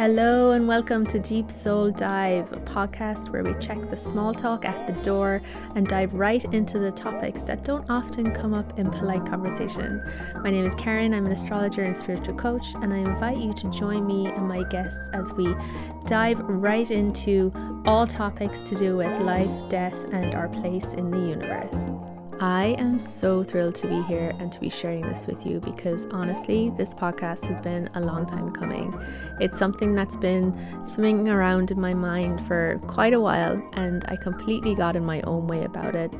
Hello, and welcome to Deep Soul Dive, a podcast where we check the small talk at the door and dive right into the topics that don't often come up in polite conversation. My name is Karen, I'm an astrologer and spiritual coach, and I invite you to join me and my guests as we dive right into all topics to do with life, death, and our place in the universe. I am so thrilled to be here and to be sharing this with you because honestly, this podcast has been a long time coming. It's something that's been swimming around in my mind for quite a while, and I completely got in my own way about it.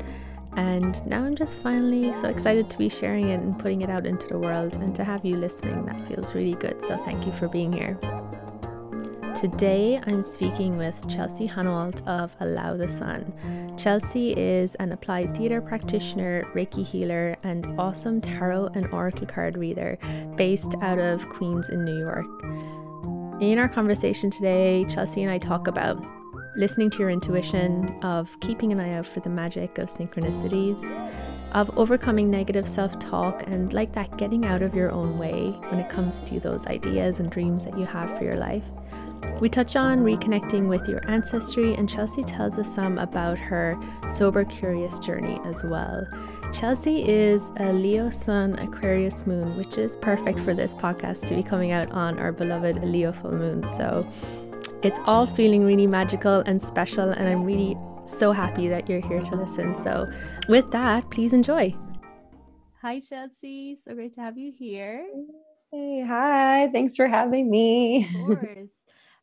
And now I'm just finally so excited to be sharing it and putting it out into the world and to have you listening. That feels really good. So thank you for being here. Today, I'm speaking with Chelsea Hanawalt of Allow the Sun. Chelsea is an applied theatre practitioner, Reiki healer, and awesome tarot and oracle card reader based out of Queens in New York. In our conversation today, Chelsea and I talk about listening to your intuition, of keeping an eye out for the magic of synchronicities, of overcoming negative self talk, and like that, getting out of your own way when it comes to those ideas and dreams that you have for your life. We touch on reconnecting with your ancestry, and Chelsea tells us some about her sober curious journey as well. Chelsea is a Leo Sun Aquarius moon, which is perfect for this podcast to be coming out on our beloved Leo full moon. So it's all feeling really magical and special, and I'm really so happy that you're here to listen. So, with that, please enjoy. Hi, Chelsea. So great to have you here. Hey, hi. Thanks for having me. Of course.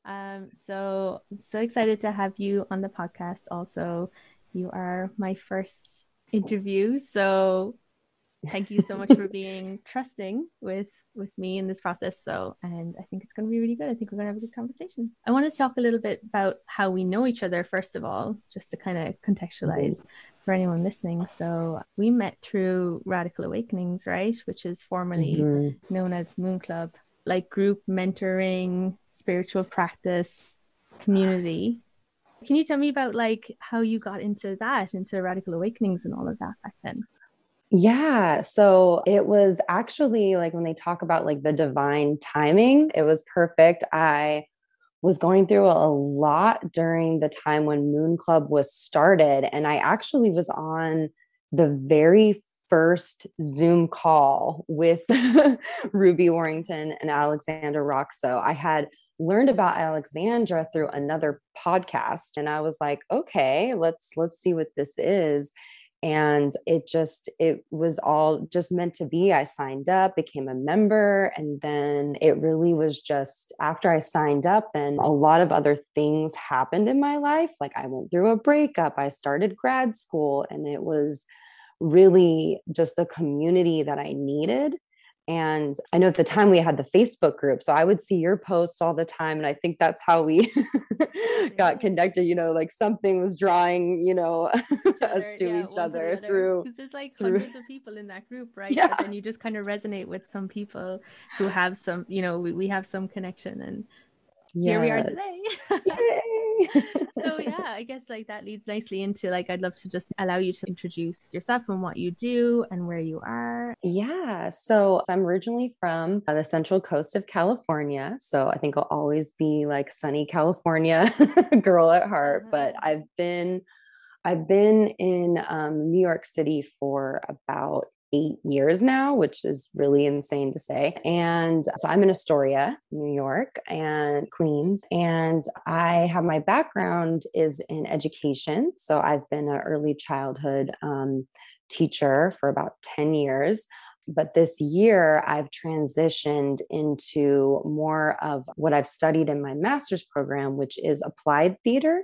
Um, so I'm so excited to have you on the podcast. Also, you are my first interview, so thank you so much for being trusting with with me in this process. So, and I think it's going to be really good. I think we're going to have a good conversation. I want to talk a little bit about how we know each other first of all, just to kind of contextualize for anyone listening. So, we met through Radical Awakenings, right, which is formerly mm-hmm. known as Moon Club, like group mentoring spiritual practice community. Can you tell me about like how you got into that, into radical awakenings and all of that back then? Yeah. So it was actually like when they talk about like the divine timing, it was perfect. I was going through a lot during the time when Moon Club was started. And I actually was on the very first Zoom call with Ruby Warrington and Alexandra Roxo. I had learned about Alexandra through another podcast and I was like, okay, let's let's see what this is. And it just it was all just meant to be. I signed up, became a member, and then it really was just after I signed up, then a lot of other things happened in my life. Like I went through a breakup, I started grad school, and it was really just the community that I needed. And I know at the time we had the Facebook group. So I would see your posts all the time. And I think that's how we got connected. You know, like something was drawing, you know, us to yeah, each other through. Because there's like through... hundreds of people in that group, right? Yeah. And you just kind of resonate with some people who have some, you know, we, we have some connection. And yes. here we are today. So yeah, I guess like that leads nicely into like I'd love to just allow you to introduce yourself and what you do and where you are. Yeah. So I'm originally from uh, the central coast of California. So I think I'll always be like sunny California girl at heart. Uh-huh. But I've been I've been in um, New York City for about eight years now, which is really insane to say. And so I'm in Astoria, New York, and Queens. And I have my background is in education. So I've been an early childhood um, teacher for about 10 years. But this year, I've transitioned into more of what I've studied in my master's program, which is applied theater.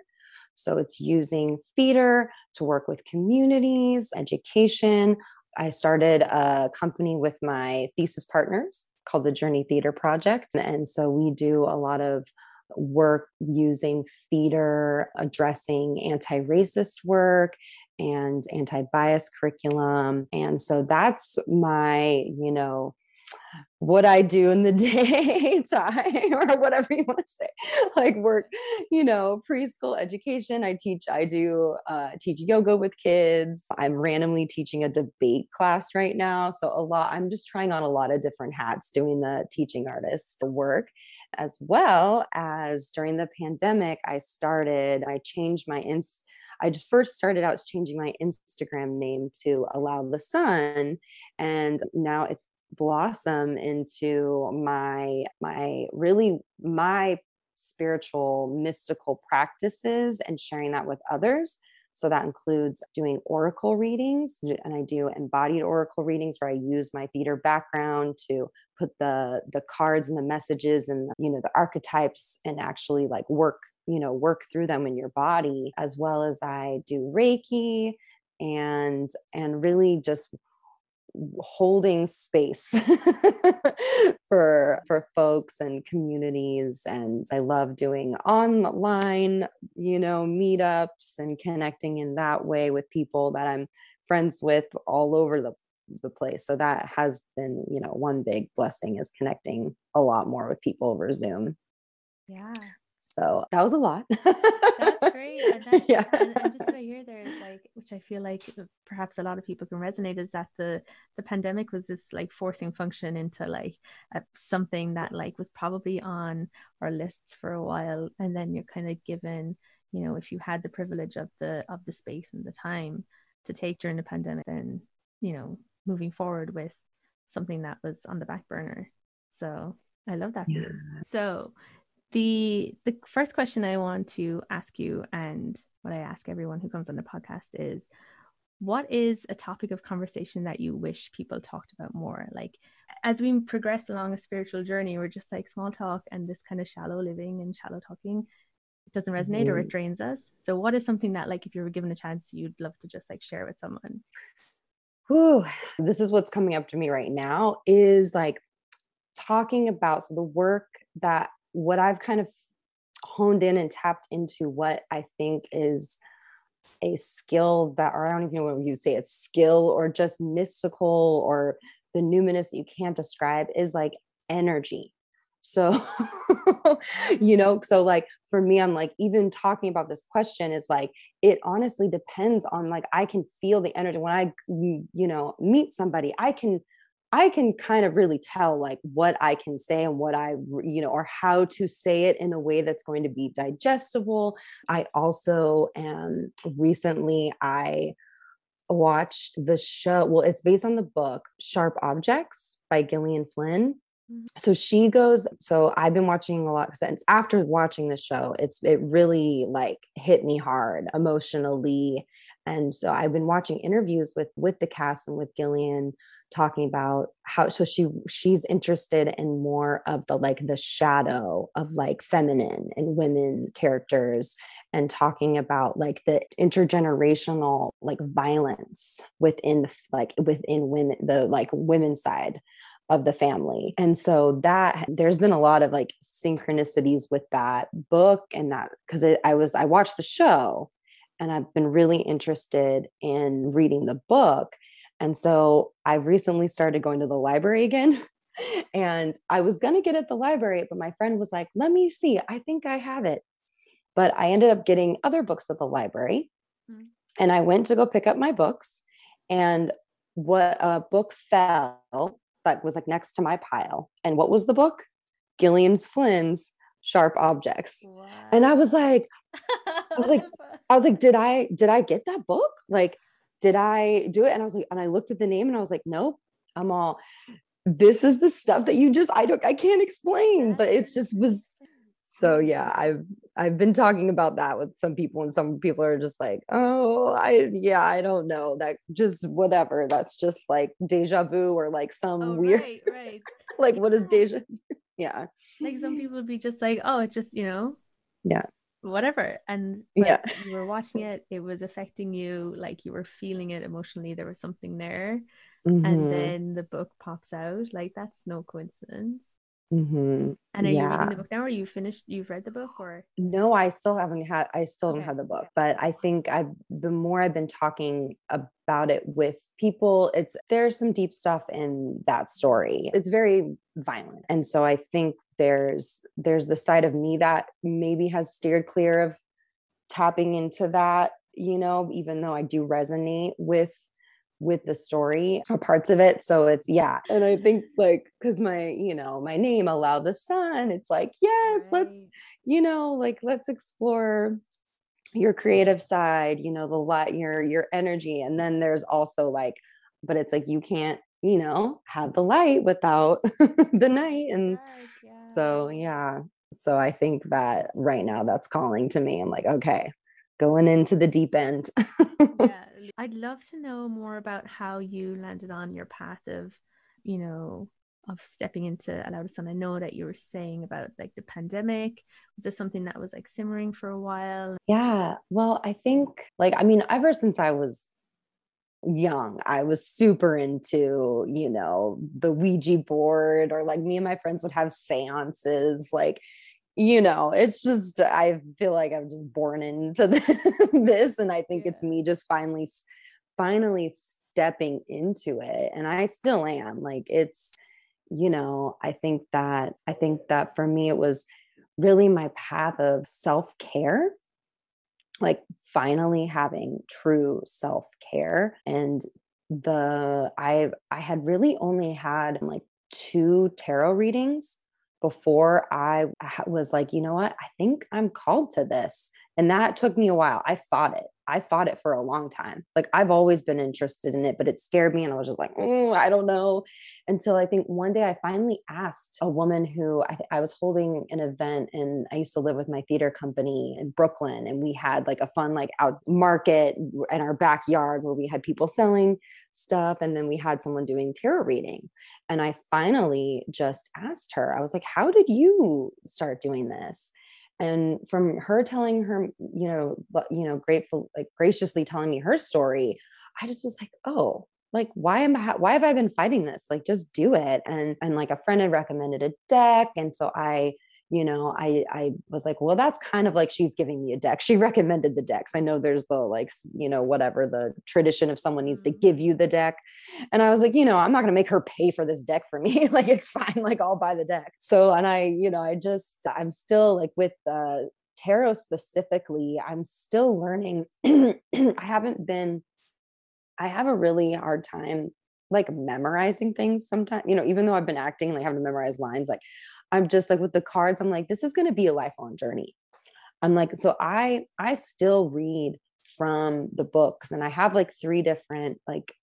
So it's using theater to work with communities, education, I started a company with my thesis partners called the Journey Theater Project. And so we do a lot of work using theater, addressing anti racist work and anti bias curriculum. And so that's my, you know, what I do in the daytime or whatever you want to say, like work, you know, preschool education. I teach, I do uh, teach yoga with kids. I'm randomly teaching a debate class right now. So a lot, I'm just trying on a lot of different hats doing the teaching artist work. as well as during the pandemic, I started, I changed my inst. I just first started out changing my Instagram name to Allow the Sun. And now it's blossom into my my really my spiritual mystical practices and sharing that with others. So that includes doing oracle readings, and I do embodied oracle readings where I use my theater background to put the the cards and the messages and you know the archetypes and actually like work you know work through them in your body as well as I do reiki and and really just holding space for for folks and communities and i love doing online you know meetups and connecting in that way with people that i'm friends with all over the the place. So that has been you know one big blessing is connecting a lot more with people over zoom. Yeah so that was a lot. that's great. And that's, yeah. And, and, just what I hear there is like, which I feel like uh, perhaps a lot of people can resonate, is that the the pandemic was this like forcing function into like a, something that like was probably on our lists for a while, and then you're kind of given, you know, if you had the privilege of the of the space and the time to take during the pandemic, then you know, moving forward with something that was on the back burner. So I love that. Yeah. So the the first question I want to ask you, and what I ask everyone who comes on the podcast is, what is a topic of conversation that you wish people talked about more? Like as we progress along a spiritual journey, we're just like small talk and this kind of shallow living and shallow talking it doesn't resonate or it mm-hmm. drains us. So what is something that like if you were given a chance you'd love to just like share with someone? Whew, this is what's coming up to me right now is like talking about so the work that what I've kind of honed in and tapped into what I think is a skill that, or I don't even know what you say, it's skill or just mystical or the numinous that you can't describe is like energy. So, you know, so like for me, I'm like, even talking about this question, it's like, it honestly depends on like, I can feel the energy when I, mm, you know, meet somebody, I can I can kind of really tell like what I can say and what I, you know, or how to say it in a way that's going to be digestible. I also am recently, I watched the show. Well, it's based on the book Sharp Objects by Gillian Flynn. Mm-hmm. So she goes, so I've been watching a lot since after watching the show, it's it really like hit me hard emotionally. And so I've been watching interviews with with the cast and with Gillian talking about how so she she's interested in more of the like the shadow of like feminine and women characters and talking about like the intergenerational like violence within the like within women the like women's side of the family. And so that there's been a lot of like synchronicities with that book and that because I was I watched the show and I've been really interested in reading the book and so I've recently started going to the library again. and I was going to get at the library, but my friend was like, let me see. I think I have it. But I ended up getting other books at the library. Mm-hmm. And I went to go pick up my books. And what a book fell that was like next to my pile. And what was the book? Gillian Flynn's Sharp Objects. And I was like, I was like, I was like, did I did I get that book? Like did I do it? And I was like, and I looked at the name and I was like, nope, I'm all, this is the stuff that you just, I don't, I can't explain, but it just was. So yeah, I've, I've been talking about that with some people and some people are just like, oh, I, yeah, I don't know that just whatever. That's just like deja vu or like some oh, weird, right, right. like what is deja? yeah. Like some people would be just like, oh, it's just, you know, yeah whatever and yeah you were watching it it was affecting you like you were feeling it emotionally there was something there mm-hmm. and then the book pops out like that's no coincidence mm-hmm. and are yeah. you reading the book now or you finished you've read the book or no i still haven't had i still okay. haven't have the book but i think i've the more i've been talking about it with people it's there's some deep stuff in that story it's very violent and so i think there's there's the side of me that maybe has steered clear of tapping into that you know even though i do resonate with with the story parts of it so it's yeah and i think like because my you know my name allow the sun it's like yes right. let's you know like let's explore your creative side you know the light your your energy and then there's also like but it's like you can't you know have the light without the night and yes. So yeah so i think that right now that's calling to me i'm like okay going into the deep end yeah i'd love to know more about how you landed on your path of you know of stepping into Allow the Sun? I know that you were saying about like the pandemic. Was this something that was like simmering for a while? Yeah. Well, I think like, I mean, ever since I was young, I was super into, you know, the Ouija board, or like me and my friends would have seances. Like, you know, it's just, I feel like I'm just born into this. And I think yeah. it's me just finally, finally stepping into it. And I still am. Like, it's, you know, I think that I think that for me it was really my path of self-care like finally having true self-care and the I I had really only had like two tarot readings before I was like, you know what? I think I'm called to this. And that took me a while. I fought it. I fought it for a long time. Like I've always been interested in it, but it scared me. And I was just like, mm, I don't know. Until I think one day I finally asked a woman who I, I, was holding an event and I used to live with my theater company in Brooklyn. And we had like a fun, like out market in our backyard where we had people selling stuff. And then we had someone doing tarot reading. And I finally just asked her, I was like, how did you start doing this? And from her telling her you know you know grateful like graciously telling me her story i just was like oh like why am i why have i been fighting this? Like just do it. And and like a friend had recommended a deck and so i you know i i was like well that's kind of like she's giving me a deck. She recommended the decks. I know there's the like you know whatever the tradition if someone needs to mm-hmm. give you the deck. And i was like you know i'm not going to make her pay for this deck for me. Like it's fine. Like i'll buy the deck. So and i you know i just i'm still like with uh tarot specifically i'm still learning. I haven't been i have a really hard time like memorizing things sometimes you know even though i've been acting like having to memorize lines like I'm just like with the cards, I'm like, this is going to be a lifelong journey. I'm like, so I I still read from the books and I have like three different like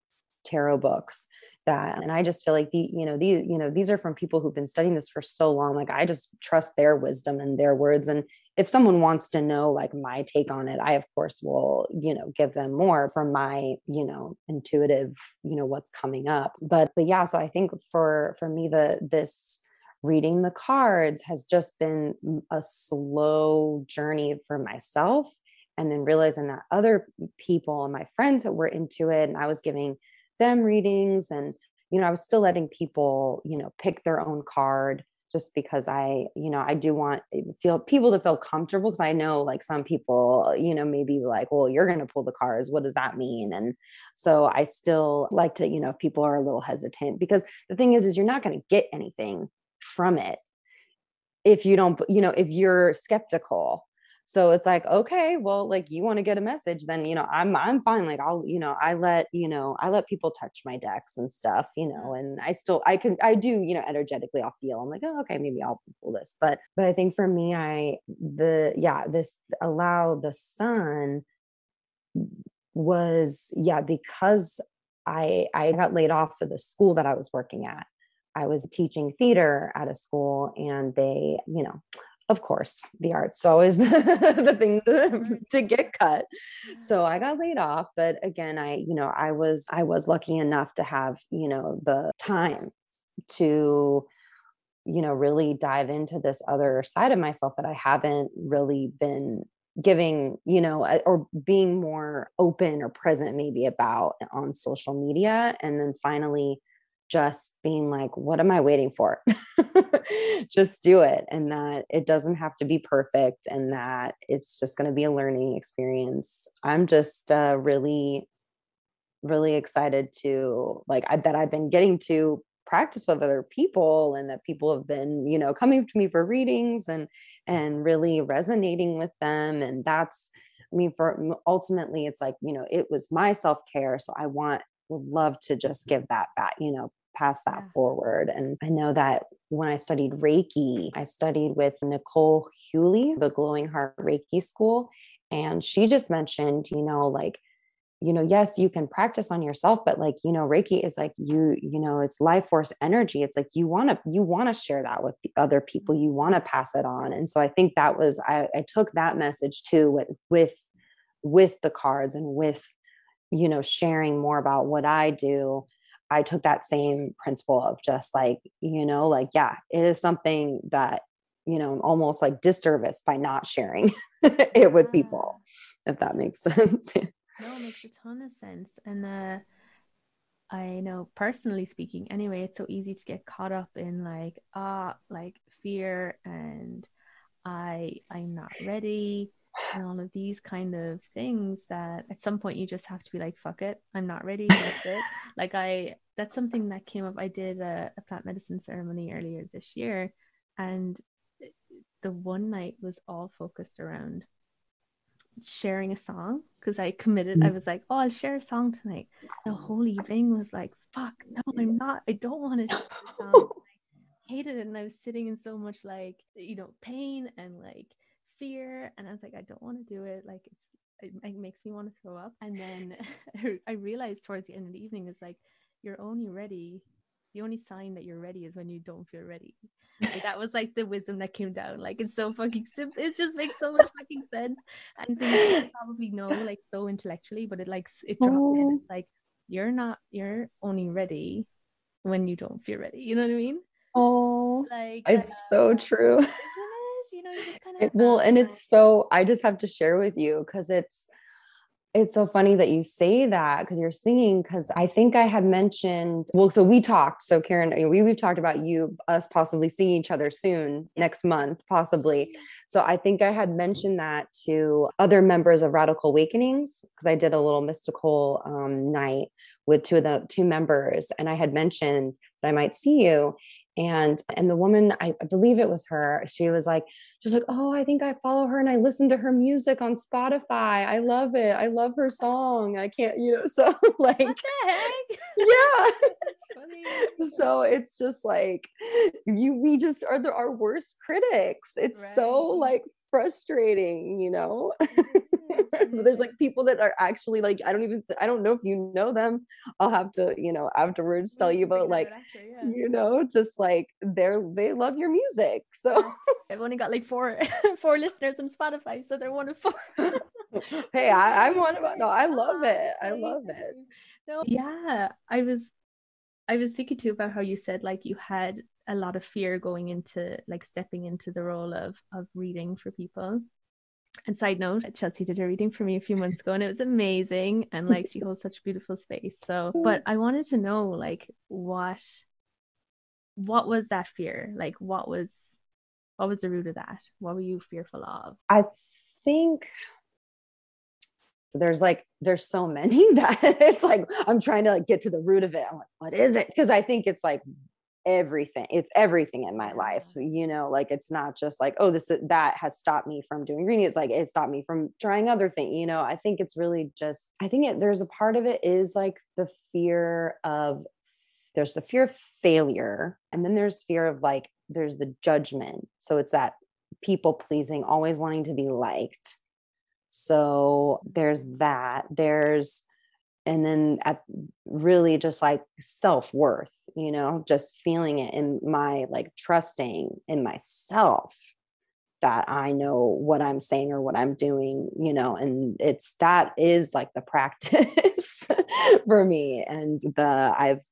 tarot books that and I just feel like the you know these you know these are from people who've been studying this for so long like I just trust their wisdom and their words and if someone wants to know like my take on it I of course will you know give them more from my you know intuitive you know what's coming up but but yeah so I think for for me the this reading the cards has just been a slow journey for myself and then realizing that other people and my friends that were into it and i was giving them readings and you know i was still letting people you know pick their own card just because i you know i do want eh, feel people to feel comfortable because i know like some people you know maybe like well you're going to pull the cards what does that mean? And so i still like to you know people are a little hesitant because the thing is is you're not going to get anything from it if you don't you know if you're skeptical. So it's like okay well like you want to get a message then you know i'm i'm fine like i'll you know i let you know i let people touch my decks and stuff you know mm. and i still i can i do you know energetically i'll feel i'm like oh okay maybe i'll pull this. But but i think for me i the yeah this allow the sun was yeah because i i got laid off for the school that i was working at I was teaching theater at a school and they, you know, of course, the arts always the thing to, to, get cut. So I got laid off, but again, I, you know, I was I was lucky enough to have, you know, the time to you know, really dive into this other side of myself that I haven't really been giving, you know, or being more open or present maybe about on social media. And then finally just being like, what am I waiting for? just do it. And that it doesn't have to be perfect and that it's just going to be a learning experience. I'm just uh, really, really excited to like I, that I've been getting to practice with other people and that people have been you know coming to me for readings and and really resonating with them and that's i mean for ultimately it's like you know it was my self-care so i want would love to just give that back, you know, pass that yeah. forward. And I know that when I studied Reiki, I studied with Nicole Hewley, the Glowing Heart Reiki School. And she just mentioned, you know, like, you know, yes, you can practice on yourself, but like, you know, Reiki is like you, you know, it's life force energy. It's like you want to, you want to share that with other people. You want to mm-hmm. pass it on. And so I think that was, I, I took that message too with, with, with the cards and with, you know, sharing more about what I do. I took that same principle of just like, you know, like, yeah, it is something that, you know, almost like disservice by not sharing it with people, if that makes sense. No, it makes a ton of sense. And uh I know personally speaking, anyway, it's so easy to get caught up in like, ah, like fear and I I'm not ready and all of these kind of things that at some point you just have to be like, fuck it, I'm not ready. That's it. like I that's something that came up. I did a, a plant medicine ceremony earlier this year and the one night was all focused around sharing a song because I committed. I mm. was like, oh, I'll share a song tonight. The whole evening was like, fuck, no, I'm not. I don't want to. I hated it, and I was sitting in so much like you know pain and like fear, and I was like, I don't want to do it. Like it's it, it makes me want to throw up. And then I realized towards the end of the evening is like you're only ready the only sign that you're ready is when you don't feel ready. Like, that was like the wisdom that came down. Like it's so fucking simple. It just makes so much fucking sense. And things you probably know like so intellectually, but it like it dropped oh. in. It's like you're not you're only ready when you don't feel ready. You know what I mean? Oh like it's so uh, true. You know, you kind of it, well, and it's so I just have to share with you because it's it's so funny that you say that because you're singing because i think i had mentioned well so we talked so karen we, we've talked about you us possibly seeing each other soon next month possibly. So i think i had mentioned that to other members of radical awakenings because i did a little mystical um, night with two of the two members and i had mentioned that i might see you and and the woman I, believe it was her she was like she's like oh i think i follow her and i listen to her music on spotify. I love it. I love her song. I can't you know so like yeah. So it's just like you we just are the, our worst critics. It's right. so like frustrating you know? Mm-hmm. There's like people that are actually like i don't even i don't know if you know them. I'll have to you know afterwards tell you about like after, yeah. you know just like they're they love your music so i've only got like four four listeners on spotify so they're one of four. Hey I, i'm one of no i love ah, it i love it. no yeah i was i was thinking too about how you said like you had a lot of fear going into like stepping into the role of of reading for people and side note, Chelsea did a reading for me a few months ago and it was amazing. And like she holds such beautiful space. So, but I wanted to know like what what was that fear? Like what was what was the root of that? What were you fearful of? I think there's like there's so many that it's like I'm trying to like get to the root of it. I'm like, what is it? Because I think it's like everything it's everything in my life you know like it's not just like oh this that has stopped me from doing green it's like it stopped me from trying other things you know i think it's really just i think it, there's a part of it is like the fear of there's the fear of failure and then there's fear of like there's the judgment so it's that people pleasing always wanting to be liked so there's that there's and then at really just like self-worth you know just feeling it in my like trusting in myself that i know what i'm saying or what i'm doing you know and it's that is like the practice for me and the i've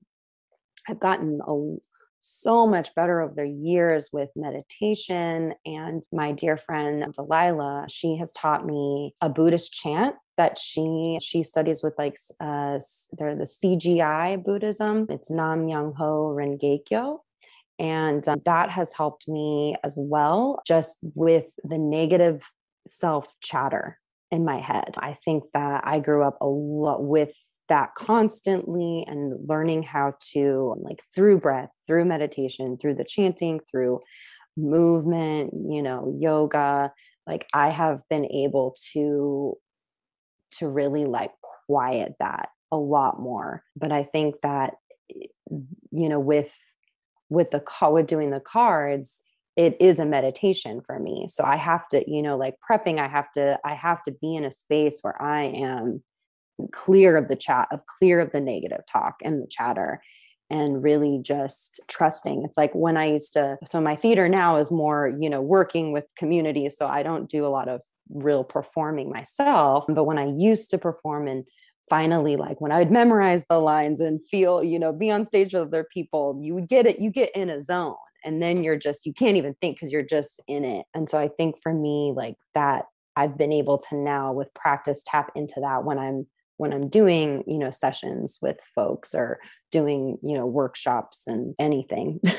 i've gotten a so much better over the years with meditation. And my dear friend Delilah, she has taught me a Buddhist chant that she she studies with like uh they're the SGI Buddhism. It's Nam Myoho Renge Kyo. And um, that has helped me as well, just with the negative self chatter in my head. I think that I grew up a lot with that constantly and learning how to like through breath through meditation through the chanting through movement you know yoga like i have been able to to really like quiet that a lot more. But I think that eh, you know with with the call with doing the cards it is a meditation for me so i have to you know like prepping i have to i have to be in a space where i am clear of the chat of clear of the negative talk and the chatter and really just trusting. It's like when i used to so my theater now is more you know working with communities so i don't do a lot of real performing myself. But when i used to perform and finally like when i would memorize the lines and feel you know be on stage with other people you would get it you get in a zone and then you're just you can't even think because you're just in it. And so i think for me like that i've been able to now with practice tap into that when i'm when i'm doing you know sessions with folks or doing you know workshops and anything.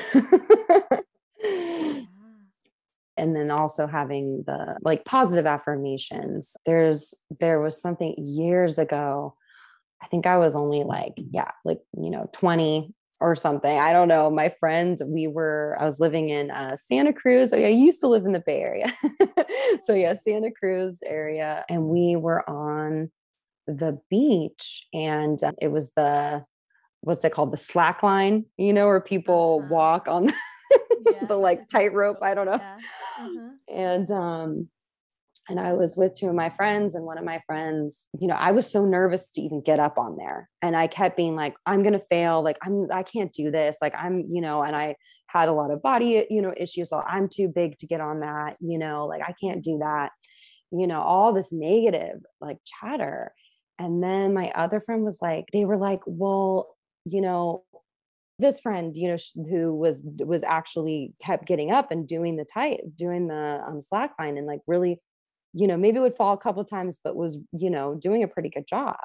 And then also having the like positive affirmations. There's there was something years ago i think i was only like yeah like you know 20 or something. I don't know. My friend we were i was living in uh, santa cruz. I used to live in the bay area. So yeah santa cruz area. And we were on the beach and uh, it was the what's it called the slack line you know where people uh-huh. walk on the, yeah. the like tightrope i don't know yeah. uh-huh. and um and I was with two of my friends, and one of my friends, you know, I was so nervous to even get up on there. And I kept being like, I'm to fail. Like, I'm, I can't do this. Like, I'm, you know, and I had a lot of body, you know, issues. So I'm too big to get on that, you know, like, I can't do that, you know, all this negative like chatter. And then my other friend was like, they were like, well, you know, this friend you know who was was actually kept getting up and doing the tight doing the um, slack line and like really you know maybe would fall a couple times but was you know doing a pretty good job.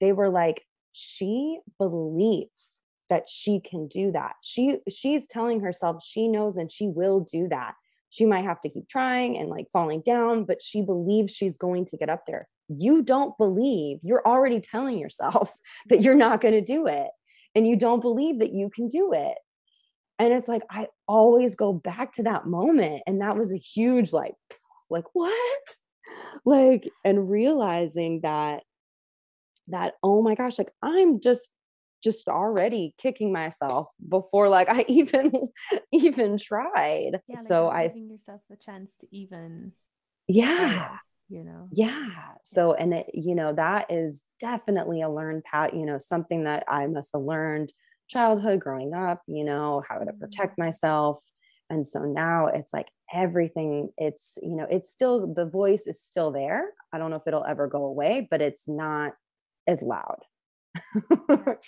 They were like she believes that she can do that. She she's telling herself she knows and she will do that. She might have to keep trying and like falling down but she believes she's going to get up there you don't believe you're already telling yourself that you're not going to do it and you don't believe that you can do it. And it's like, I always go back to that moment. And that was a huge, like, like, what? Like, and realizing that, that, oh my gosh, like, I'm just, just already kicking myself before like I even even tried. Yeah, like so I giving yourself a chance to even yeah you know? Yeah so and it you know that is definitely a learned path you know something that i must have learned childhood growing up you know how to mm-hmm. protect myself and so now it's like everything it's you know it's still the voice is still there. I don't know if it'll ever go away but it's not as loud.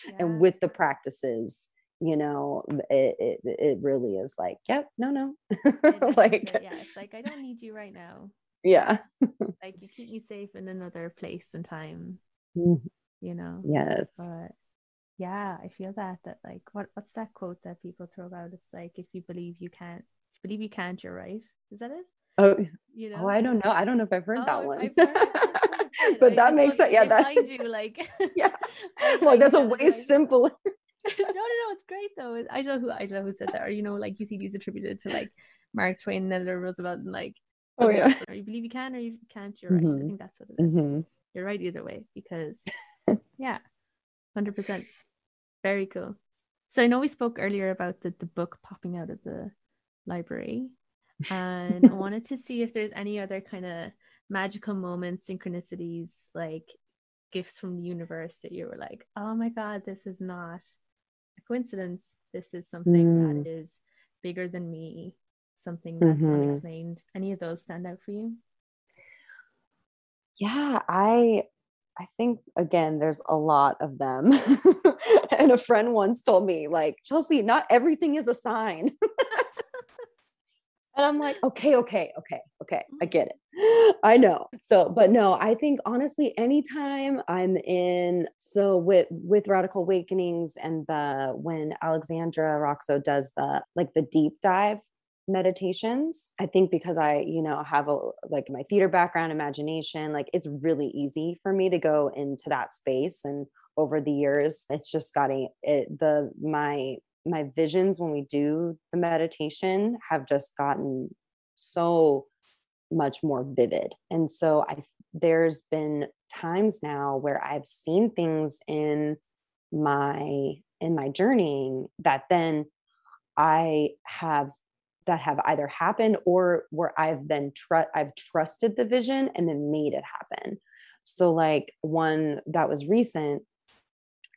Yeah. and with the practices you know it, it, it really is like yep no no. Like yeah it's like i don't need you right now yeah. Like you keep me safe in another place and time mm-hmm. you know? Yes. But yeah i feel that that like what what's that quote that people throw out it's like if you believe you can't believe you can't you're right. Is that it? Oh you know? Oh i don't know. I don't know if i've heard oh, that one heard, but I that makes it yeah that you like yeah. like that's a way like, simpler. No, no, no. It's great though. I don't know who I don't know who said that, or you know, like you see these attributed to like Mark Twain and Eleanor Roosevelt, and like oh yeah or you believe you can or you can't you're mm-hmm. right i mm-hmm. think that's what it is. Mm-hmm. you're right either way because yeah 100% very cool so i know we spoke earlier about the, the book popping out of the library and i wanted to see if there's any other kind of magical moments synchronicities like gifts from the universe that you were like oh my god this is not a coincidence this is something mm. that is bigger than me something that's mm-hmm. unexplained. Any of those stand out for you? Yeah i i think again there's a lot of them. And a friend once told me like chelsea not everything is a sign. And i'm like okay okay okay okay i get it. I know. So but no i think honestly anytime i'm in so with with radical awakenings and the when alexandra roxo does the like the deep dive meditations. I think because I, you know, have a like my theater background, imagination, like it's really easy for me to go into that space and over the years it's just gotten it the my my visions when we do the meditation have just gotten so much more vivid. And so I there's been times now where I've seen things in my in my journeying that then I have that have either happened or where I've then tr- I've trusted the vision and then made it happen. So like one that was recent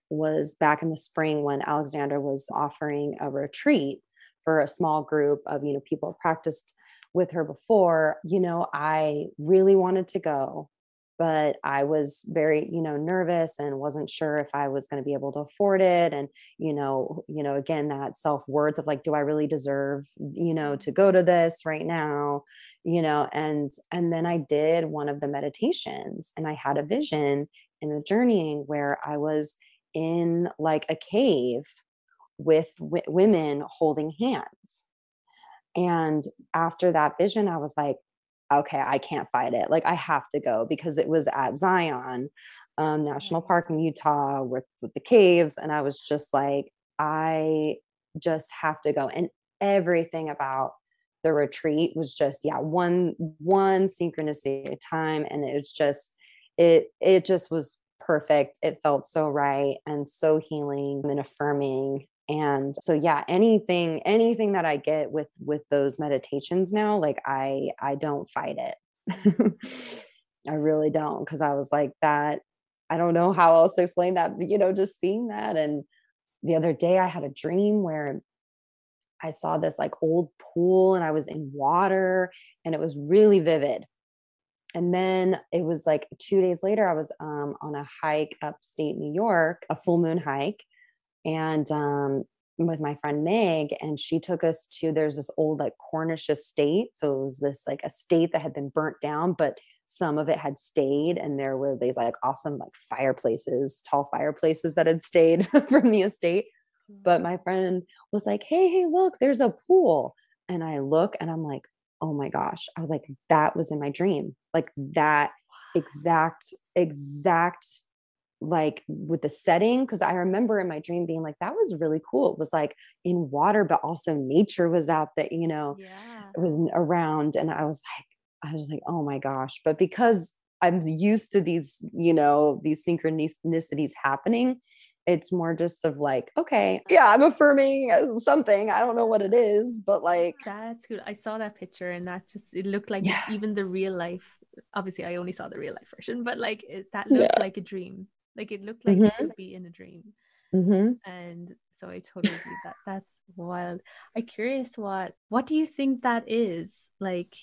was back in the spring when Alexandra was offering a retreat for a small group of you know people practiced with her before you know I really wanted to go but I was very, you know, nervous and wasn't sure if I was going to be able to afford it. And, you know, you know, again, that self-worth of like, do I really deserve, you know, to go to this right now? You know, and and then I did one of the meditations and I had a vision in the journeying where I was in like a cave with w- women holding hands. And after that vision, I was like, okay, I can't fight it. Like I have to go because it was at Zion um, National Park in Utah with, with the caves. And I was just like, I just have to go. And everything about the retreat was just, yeah, one, one synchronicity at a time. And it was just, it, it just was perfect. It felt so right and so healing and affirming and so yeah anything anything that i get with with those meditations now like i i don't fight it. I really don't because i was like that i don't know how else to explain that you know just seeing that. And the other day i had a dream where i saw this like old pool and i was in water and it was really vivid. And then it was like two days later i was um, on a hike upstate new york a full moon hike and um, with my friend Meg, and she took us to there's this old like Cornish estate. So it was this like estate that had been burnt down, but some of it had stayed, and there were these like awesome like fireplaces, tall fireplaces that had stayed from the estate. But my friend was like, "Hey, hey, look, there's a pool," and I look, and I'm like, "Oh my gosh!" I was like, "That was in my dream, like that." exact exact like with the setting because i remember in my dream being like that was really cool it was like in water but also nature was out that you know yeah. it was around and i was like i was like oh my gosh but because i'm used to these you know these synchronicities happening it's more just of like okay yeah i'm affirming uh, something i don't know what it is but like that's good i saw that picture and that just it looked like yeah. even the real life obviously i only saw the real life version but like it, that looked yeah. like a dream like it looked like mm-hmm. it could be in a dream. Mm-hmm. And so I totally agree that that's wild. I'm curious what what do you think that is? Like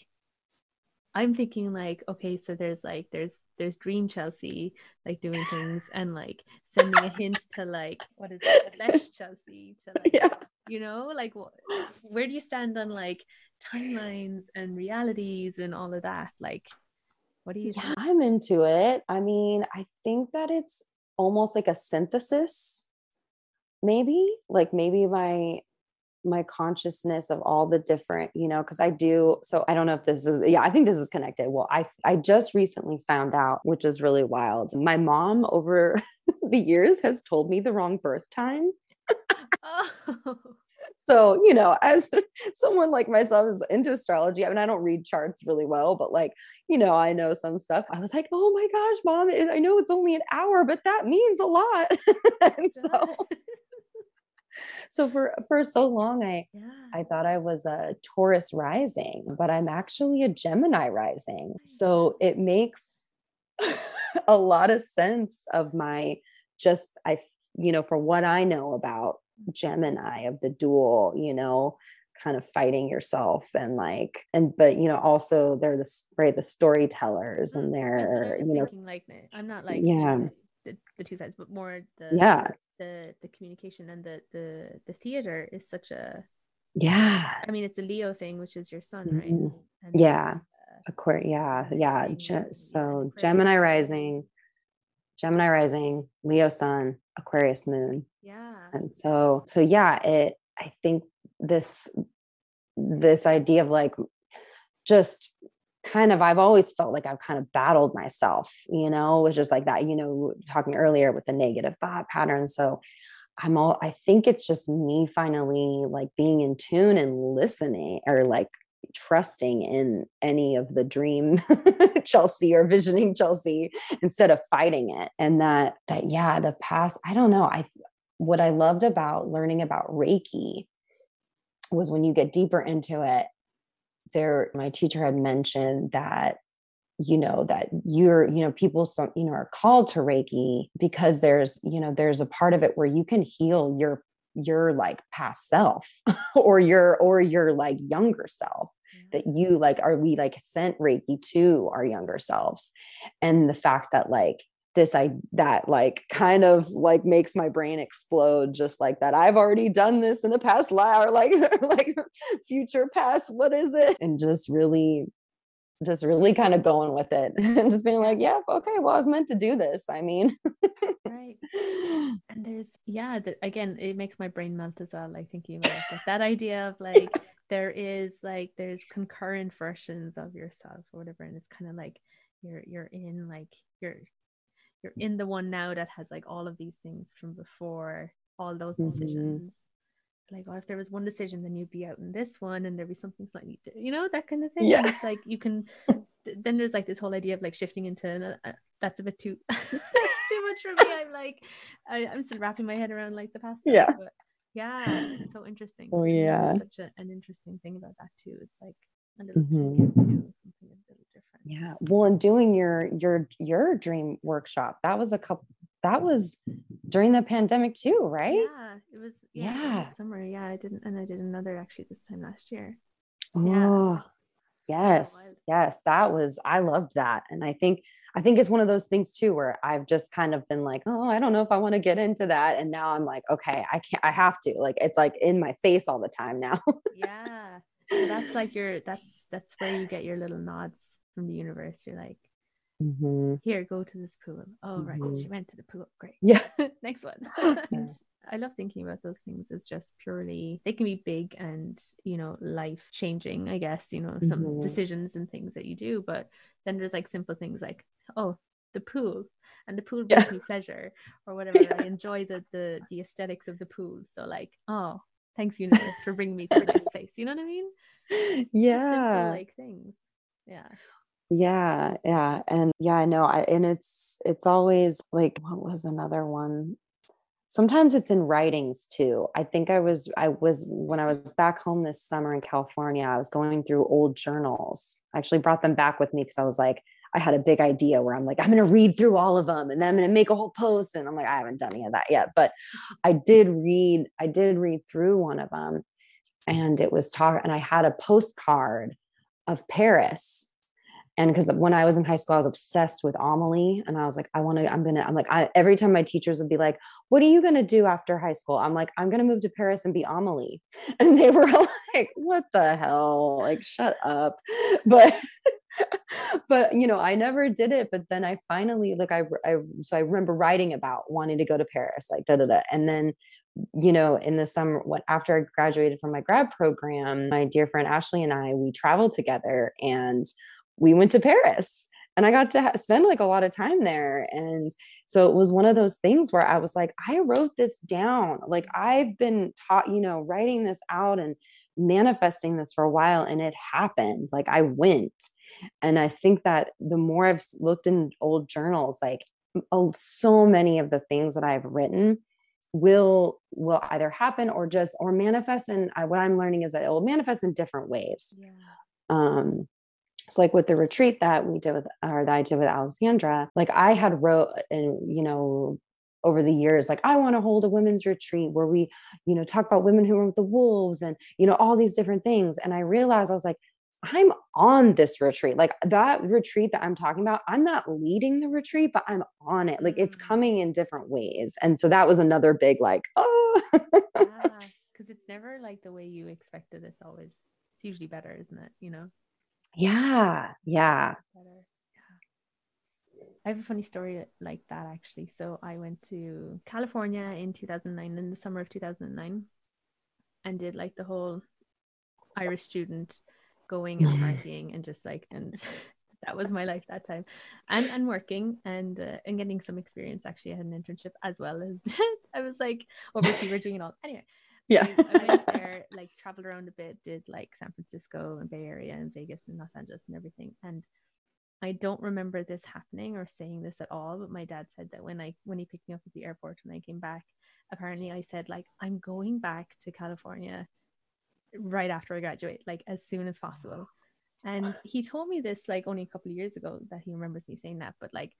I'm thinking like, okay, so there's like there's there's Dream Chelsea like doing things and like sending a hint to like what is it, Less Chelsea to like yeah. you know, like wh- where do you stand on like timelines and realities and all of that? Like what do you yeah, think? I'm into it. I mean, I think that it's almost like a synthesis, maybe. Like maybe my my consciousness of all the different you know because i do so i don't know if this is yeah i think this is connected well i i just recently found out which is really wild my mom over the years has told me the wrong birth time oh. So, you know, as someone like myself is into astrology, I mean, I don't read charts really well, but like, you know, I know some stuff. I was like, oh my gosh, mom, I know it's only an hour, but that means a lot. and so, so for for so long i yeah. i thought i was a taurus rising but i'm actually a gemini rising so it makes a lot of sense of my just i you know for what i know about Gemini of the dual, you know, kind of fighting yourself and like and but you know also they're the right the storytellers and they're you know like I'm not like yeah. the, the two sides but more the yeah. the the communication and the the the theater is such a yeah. I mean it's a Leo thing which is your sun right? Mm-hmm. and yeah. uh, Aquarius yeah yeah so Gemini rising Gemini rising Leo sun Aquarius moon yeah and so so yeah it i think this this idea of like just kind of i've always felt like i've kind of battled myself you know which is like that you know talking earlier with the negative thought pattern so i'm all i think it's just me finally like being in tune and listening or like trusting in any of the dream Chelsea or visioning Chelsea instead of fighting it. And that that yeah, the past, I don't know. I what I loved about learning about Reiki was when you get deeper into it, there my teacher had mentioned that you know that you're you know people some you know are called to reiki because there's you know there's a part of it where you can heal your your like past self or your or your like younger self that mm. you like are we like sent reiki to our younger selves. And the fact that like this i that like kind of like makes my brain explode just like that i've already done this in a past life or like like future past what is it and just really just really kind of going with it and just being like, yeah, okay, well, I was meant to do this. I mean, right. And there's, yeah, the, again, it makes my brain melt as well. Like thinking about like, that idea of like, there is like, there's concurrent versions of yourself or whatever. And it's kind of like, you're, you're in like, you're, you're in the one now that has like all of these things from before all those mm-hmm. decisions like, oh, if there was one decision, then you'd be out in this one, and there'd be something slightly, different, you know, that kind of thing. Yeah. And it's like you can. then there's like this whole idea of like shifting into uh, that's a bit too too much for me. I'm like, I, am still wrapping my head around like the past. Yeah. But yeah, it's so interesting. Oh yeah. Such a, an interesting thing about that too. It's like a little mm-hmm. something a little different. Yeah. Well, and doing your your your dream workshop that was a couple that was during the pandemic too, right? Yeah, it was. Yeah, yeah. It was summer. Yeah, I didn't, and I did another actually this time last year. Oh, yeah. yes, yes, that was. I loved that, and I think I think it's one of those things too where I've just kind of been like, oh, I don't know if I want to get into that, and now I'm like, okay, I can't. I have to. Like, it's like in my face all the time now. yeah, so that's like your. That's that's where you get your little nods from the universe. You're like, Mm-hmm. Here, go to this pool. Oh, mm-hmm. right. She went to the pool. Great. Yeah. Next one. I love thinking about those things as just purely, they can be big and, you know, life changing, I guess, you know, some mm-hmm. decisions and things that you do. But then there's like simple things like, oh, the pool and the pool brings yeah. me pleasure or whatever. Yeah. I enjoy the, the, the aesthetics of the pool. So, like, oh, thanks, universe, for bringing me to nice place. You know what I mean? Yeah. Simple, like things. Yeah yeah yeah and yeah i know I, and it's it's always like what was another one sometimes it's in writings too i think i was i was when i was back home this summer in california i was going through old journals i actually brought them back with me because i was like i had a big idea where i'm like i'm going to read through all of them and then i'm going to make a whole post and i'm like i haven't done any of that yet but i did read i did read through one of them and it was talk and i had a postcard of paris and because when I was in high school, I was obsessed with Amelie, and I was like, I want to, I'm gonna, I'm like, I, every time my teachers would be like, "What are you gonna do after high school?" I'm like, I'm gonna move to Paris and be Amelie, and they were like, "What the hell? Like, shut up!" But, but you know, I never did it. But then I finally, like, I, I, so I remember writing about wanting to go to Paris, like da da da, and then you know, in the summer, when after I graduated from my grad program, my dear friend Ashley and I, we traveled together and we went to Paris and I got to ha- spend like a lot of time there. And so it was one of those things where I was like, I wrote this down. Like I've been taught, you know, writing this out and manifesting this for a while and it happened. Like I went. And I think that the more I've looked in old journals, like oh, so many of the things that I've written will will either happen or just or manifest and I, what i'm learning is that it will manifest in different ways yeah. um it's like with the retreat that we did with or that I did with Alexandra, like I had wrote and you know over the years like i want to hold a women's retreat where we you know talk about women who are with the wolves and you know all these different things and i realized i was like i'm on this retreat like that retreat that i'm talking about i'm not leading the retreat but i'm on it like it's mm. coming in different ways and so that was another big like oh because it's never like the way you expected it's always it's usually better isn't it you know yeah. Yeah. I have a funny story like that actually. So I went to California in 2009, in the summer of 2009, and did like the whole Irish student going and partying and just like, and that was my life that time. And and working and uh, and getting some experience. Actually i had an internship as well as i was like obviously we're doing it all. Anyway yeah. I, went there there, like traveled around a bit, did like San Francisco and Bay Area and Vegas and Los Angeles and everything. And I don't remember this happening or saying this at all, but my dad said that when I when he picked me up at the airport when I came back, apparently I said like I'm going back to California right after I graduate, like as soon as possible. And he told me this like only a couple of years ago that he remembers me saying that, but like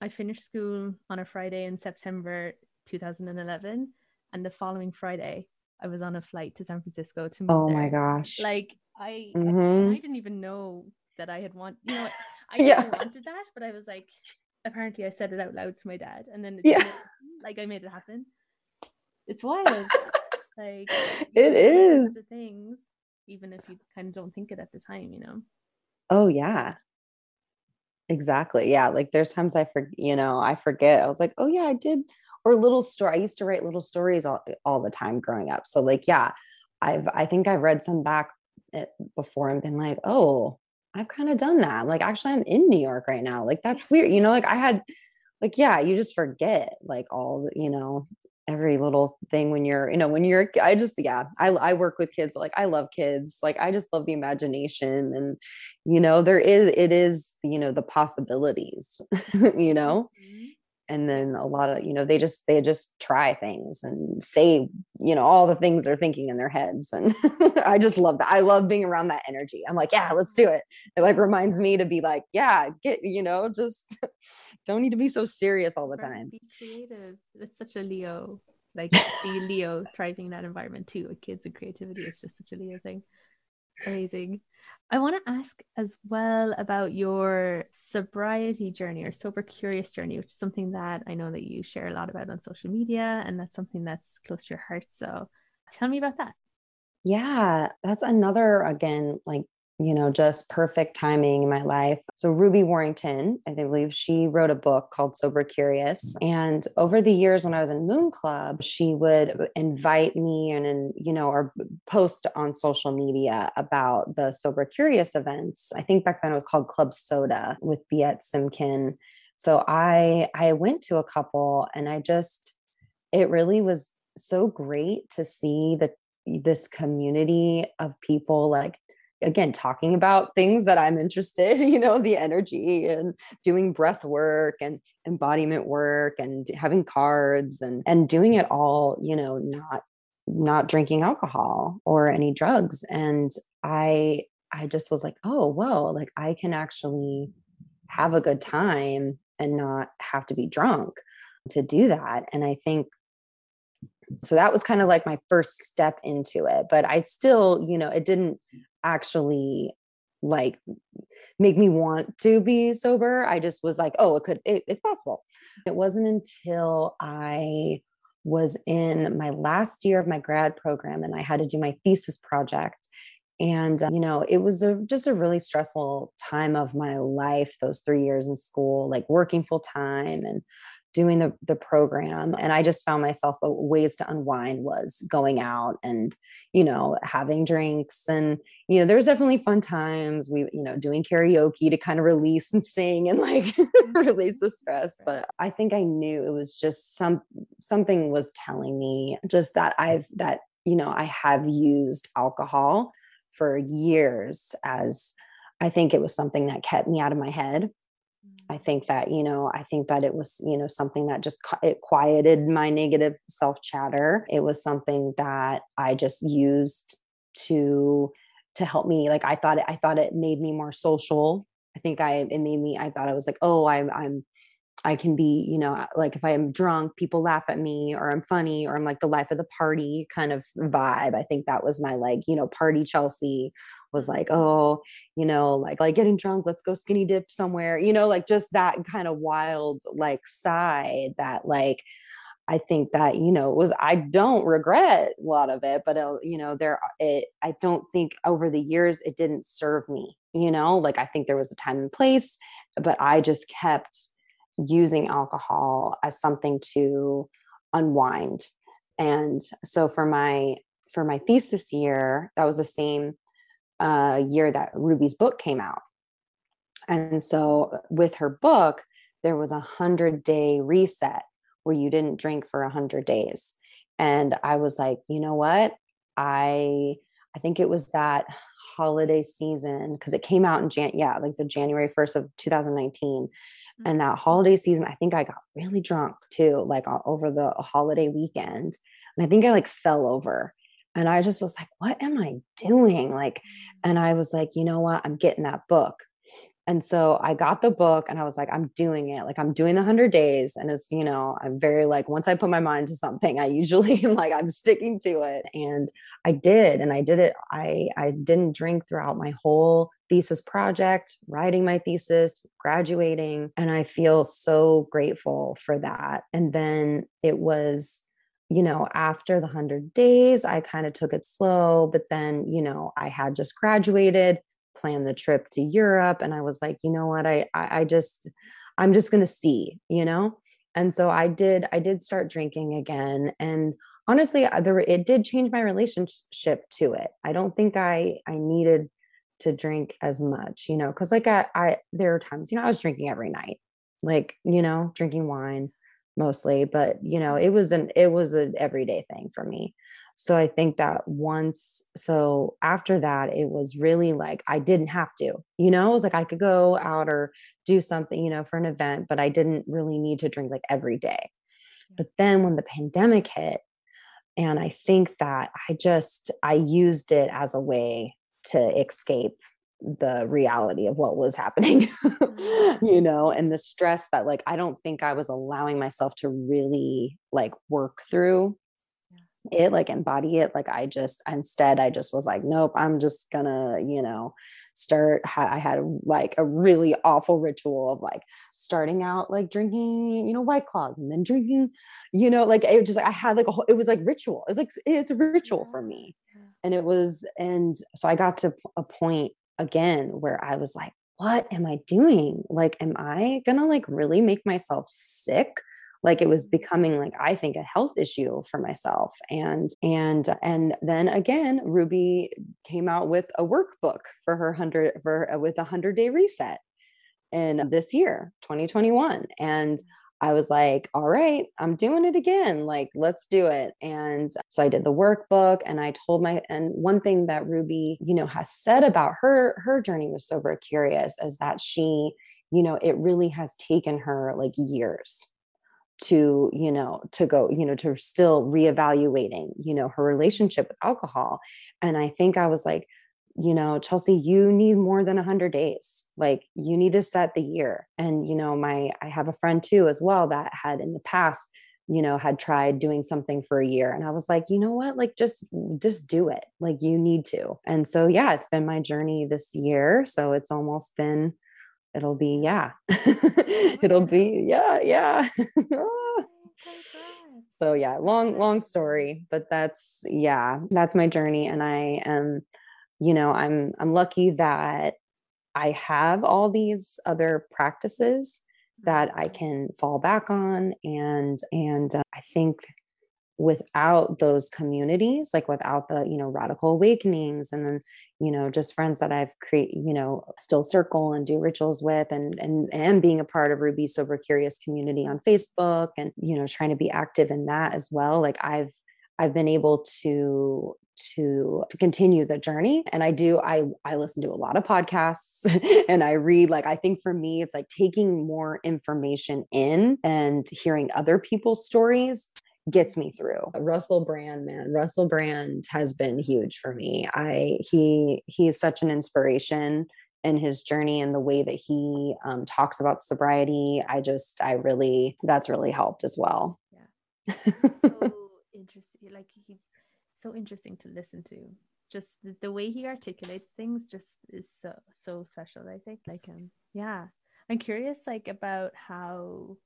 I finished school on a Friday in September 2011 and the following Friday I was on a flight to San Francisco to Oh there. my gosh. Like I, mm-hmm. I, didn't even know that I had want you know I yeah. wanted that, but I was like apparently I said it out loud to my dad and then yeah. like I made it happen. It's wild. like it is the things, even if you kind of don't think it at the time, you know. Oh yeah. Exactly. Yeah. Like there's times I forget, you know, I forget. I was like, oh yeah, I did or little story. I used to write little stories all, all the time growing up. So like, yeah, I've, I think I've read some back eh, before and been like, oh, I've kind of done that. Like, actually, I'm in New York right now. Like, that's weird. You know, like I had, like, yeah, you just forget like all the, you know, every little thing when you're, you know, when you're, I just, yeah, I, I work with kids. Like, I love kids. Like, I just love the imagination. And, you know, there is, it is, you know, the possibilities, you know? Mm-hmm and then a lot of you know they just they just try things and say you know all the things they're thinking in their heads and i just love that i love being around that energy i'm like yeah let's do it it like reminds me to be like yeah get you know just don't need to be so serious all the time. be creative. It's such a leo like be leo thriving in that environment too. With kids and creativity it's just such a leo thing. Amazing. I want to ask as well about your sobriety journey or sober curious journey, which is something that I know that you share a lot about on social media, and that's something that's close to your heart. So tell me about that. Yeah, that's another, again, like you know, just perfect timing in my life. So, Ruby Warrington, I believe she wrote a book called Sober Curious. Mm. And over the years, when I was in Moon Club, she would invite me and, and you know, or post on social media about the Sober Curious events. I think back then it was called Club Soda with Biet Simkin. So, I I went to a couple and I just, it really was so great to see the this community of people like again talking about things that i'm interested you know the energy and doing breath work and embodiment work and having cards and and doing it all you know not not drinking alcohol or any drugs. And i i just was like oh whoa like i can actually have a good time and not have to be drunk to do that. And i think so that was kind of like my first step into it but i still you know it didn't actually like make me want to be sober. I just was like, oh, it could, it, it's possible. It wasn't until I was in my last year of my grad program and I had to do my thesis project. And, uh, you know, it was a, just a really stressful time of my life, those three years in school, like working full time and doing the, the program and i just found myself uh, ways to unwind was going out and you know having drinks and you know there's definitely fun times we you know doing karaoke to kind of release and sing and like mm-hmm. release the stress but i think i knew it was just some something was telling me just that i've that you know i have used alcohol for years as i think it was something that kept me out of my head I think that, you know, I think that it was, you know, something that just it quieted my negative self chatter. It was something that I just used to to help me like I thought it I thought it made me more social. I think I it made me I thought I was like, "Oh, I'm I'm I can be, you know, like if I am drunk, people laugh at me or I'm funny or I'm like the life of the party kind of vibe. I think that was my like, you know, party Chelsea was like, oh, you know, like like getting drunk, let's go skinny dip somewhere, you know, like just that kind of wild like side that like I think that you know was I don't regret a lot of it, but uh, you know there it I don't think over the years it didn't serve me. You know, like I think there was a time and place, but I just kept using alcohol as something to unwind. And so for my for my thesis year, that was the same uh, year that Ruby's book came out. And so with her book, there was a hundred day reset where you didn't drink for a hundred days. And I was like, you know what? I I think it was that holiday season because it came out in Jan yeah, like the January 1st of 2019. Mm-hmm. And that holiday season, I think I got really drunk too, like over the holiday weekend. And I think I like fell over. And I just was like, what am I doing? Like, and I was like, you know what? I'm getting that book. And so I got the book and I was like, I'm doing it. Like I'm doing the 100 days. And it's, you know, I'm very like, once I put my mind to something, I usually am like, I'm sticking to it. And I did. And I did it. I, I didn't drink throughout my whole thesis project, writing my thesis, graduating. And I feel so grateful for that. And then it was, you know, after the 100 days, I kind of took it slow. But then, you know, I had just graduated plan the trip to Europe. And I was like, you know what? I, I, I just, I'm just going to see, you know? And so I did, I did start drinking again. And honestly, uh, there, it did change my relationship to it. I don't think I, I needed to drink as much, you know, cause like I, I, there are times, you know, I was drinking every night, like, you know, drinking wine mostly, but you know, it was an, it was an everyday thing for me. So I think that once, so after that, it was really like I didn't have to, you know, it was like I could go out or do something, you know, for an event, but I didn't really need to drink like every day. But then when the pandemic hit, and I think that I just, I used it as a way to escape the reality of what was happening mm-hmm. you know and the stress that like i don't think i was allowing myself to really like work through it like embody it like i just instead i just was like nope i'm just gonna you know start i had like a really awful ritual of like starting out like drinking you know white claws and then drinking you know like it was just like i had like a whole, it was like ritual it's like it's a ritual for me. and it was and so i got to a point again where i was like what am i doing? Like am i gonna like really make myself sick? Like it was becoming like i think a health issue for myself and and and then again ruby came out with a workbook for her 100 for uh, with a 100 day reset in this year 2021 and I was like, all right, I'm doing it again. Like, let's do it. And so I did the workbook and I told my, and one thing that Ruby, you know, has said about her, her journey was sober curious is that she, you know, it really has taken her like years to you know to go you know to still reevaluating you know her relationship with alcohol and i think i was like you know chelsea you need more than 100 days like you need to set the year. And you know my i have a friend too as well that had in the past you know had tried doing something for a year. And i was like you know what? Like just just do it. Like you need to. And so yeah it's been my journey this year. So it's almost been it'll be yeah. It'll be yeah yeah. Ah. So yeah long long story but that's yeah that's my journey. And i am you know i'm i'm lucky that i have all these other practices that i mm-hmm. can fall back on and and uh, i think without those communities like without the you know radical awakenings and then you know just friends that i've create you know still circle and do rituals with and and and being a part of ruby sober curious community on facebook and you know trying to be active in that as well like i've i've been able to to, to continue the journey and i do i i listen to a lot of podcasts and i read like i think for me it's like taking more information in and hearing other people's stories gets me through. Russell Brand, man, Russell Brand has been huge for me. I he he is such an inspiration in his journey and the way that he um, talks about sobriety. I just I really that's really helped as well. Yeah, so interesting. Like he, so interesting to listen to. Just the, the way he articulates things just is so so special. I think like um yeah. I'm curious like about how